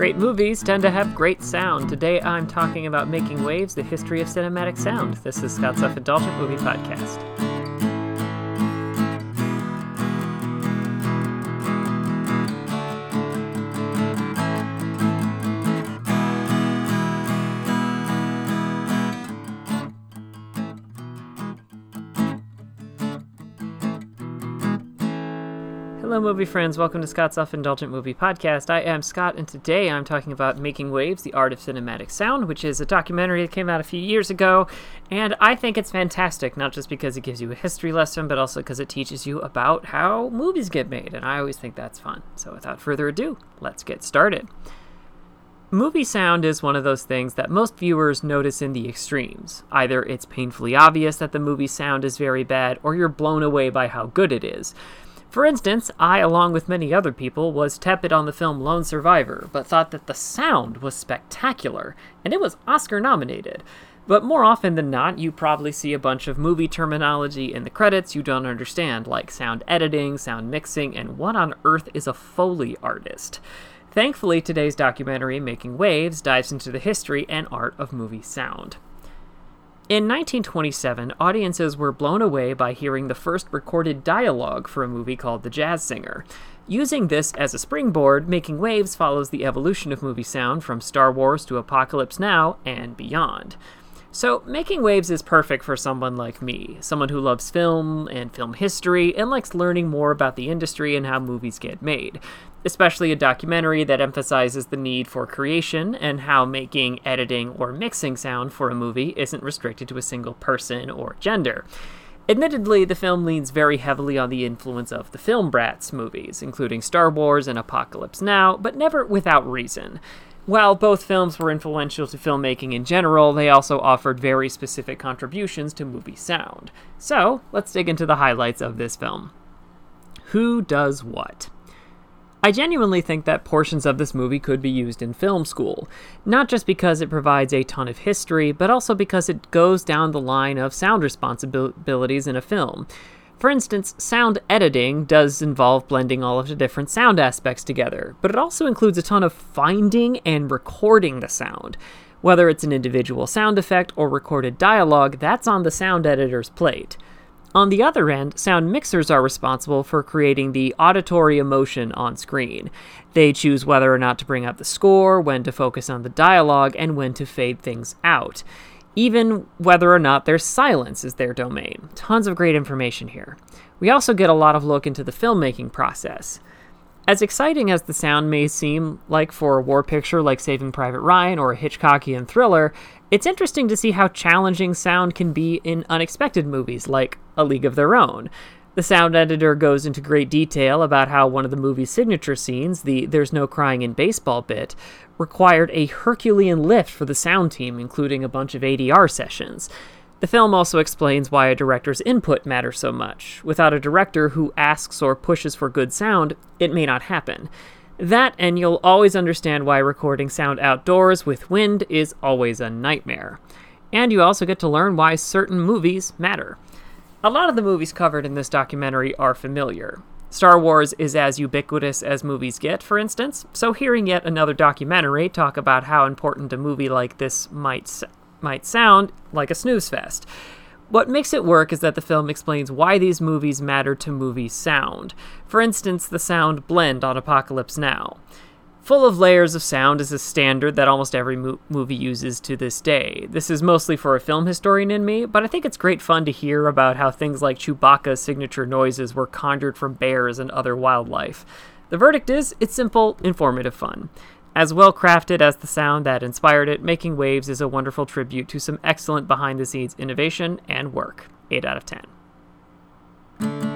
Great movies tend to have great sound. Today I'm talking about Making Waves, the history of cinematic sound. This is Scott's Self Indulgent Movie Podcast. Hello, movie friends. Welcome to Scott's Self Indulgent Movie Podcast. I am Scott, and today I'm talking about Making Waves, the Art of Cinematic Sound, which is a documentary that came out a few years ago. And I think it's fantastic, not just because it gives you a history lesson, but also because it teaches you about how movies get made. And I always think that's fun. So without further ado, let's get started. Movie sound is one of those things that most viewers notice in the extremes. Either it's painfully obvious that the movie sound is very bad, or you're blown away by how good it is. For instance, I, along with many other people, was tepid on the film Lone Survivor, but thought that the sound was spectacular, and it was Oscar nominated. But more often than not, you probably see a bunch of movie terminology in the credits you don't understand, like sound editing, sound mixing, and what on earth is a Foley artist? Thankfully, today's documentary, Making Waves, dives into the history and art of movie sound. In 1927, audiences were blown away by hearing the first recorded dialogue for a movie called The Jazz Singer. Using this as a springboard, Making Waves follows the evolution of movie sound from Star Wars to Apocalypse Now and beyond. So, Making Waves is perfect for someone like me, someone who loves film and film history and likes learning more about the industry and how movies get made especially a documentary that emphasizes the need for creation and how making, editing, or mixing sound for a movie isn't restricted to a single person or gender. Admittedly, the film leans very heavily on the influence of the Film Brats movies, including Star Wars and Apocalypse Now, but never without reason. While both films were influential to filmmaking in general, they also offered very specific contributions to movie sound. So, let's dig into the highlights of this film. Who does what? I genuinely think that portions of this movie could be used in film school, not just because it provides a ton of history, but also because it goes down the line of sound responsibilities in a film. For instance, sound editing does involve blending all of the different sound aspects together, but it also includes a ton of finding and recording the sound. Whether it's an individual sound effect or recorded dialogue, that's on the sound editor's plate. On the other end, sound mixers are responsible for creating the auditory emotion on screen. They choose whether or not to bring up the score, when to focus on the dialogue, and when to fade things out. Even whether or not there's silence is their domain. Tons of great information here. We also get a lot of look into the filmmaking process. As exciting as the sound may seem like for a war picture like Saving Private Ryan or a Hitchcockian thriller, it's interesting to see how challenging sound can be in unexpected movies like A League of Their Own. The sound editor goes into great detail about how one of the movie's signature scenes, the There's No Crying in Baseball bit, required a Herculean lift for the sound team, including a bunch of ADR sessions. The film also explains why a director's input matters so much. Without a director who asks or pushes for good sound, it may not happen. That, and you'll always understand why recording sound outdoors with wind is always a nightmare. And you also get to learn why certain movies matter. A lot of the movies covered in this documentary are familiar. Star Wars is as ubiquitous as movies get, for instance, so hearing yet another documentary talk about how important a movie like this might might sound like a snooze fest. What makes it work is that the film explains why these movies matter to movie sound. For instance, the sound blend on Apocalypse Now. Full of layers of sound is a standard that almost every mo- movie uses to this day. This is mostly for a film historian in me, but I think it's great fun to hear about how things like Chewbacca's signature noises were conjured from bears and other wildlife. The verdict is it's simple, informative fun. As well crafted as the sound that inspired it, Making Waves is a wonderful tribute to some excellent behind the scenes innovation and work. 8 out of 10.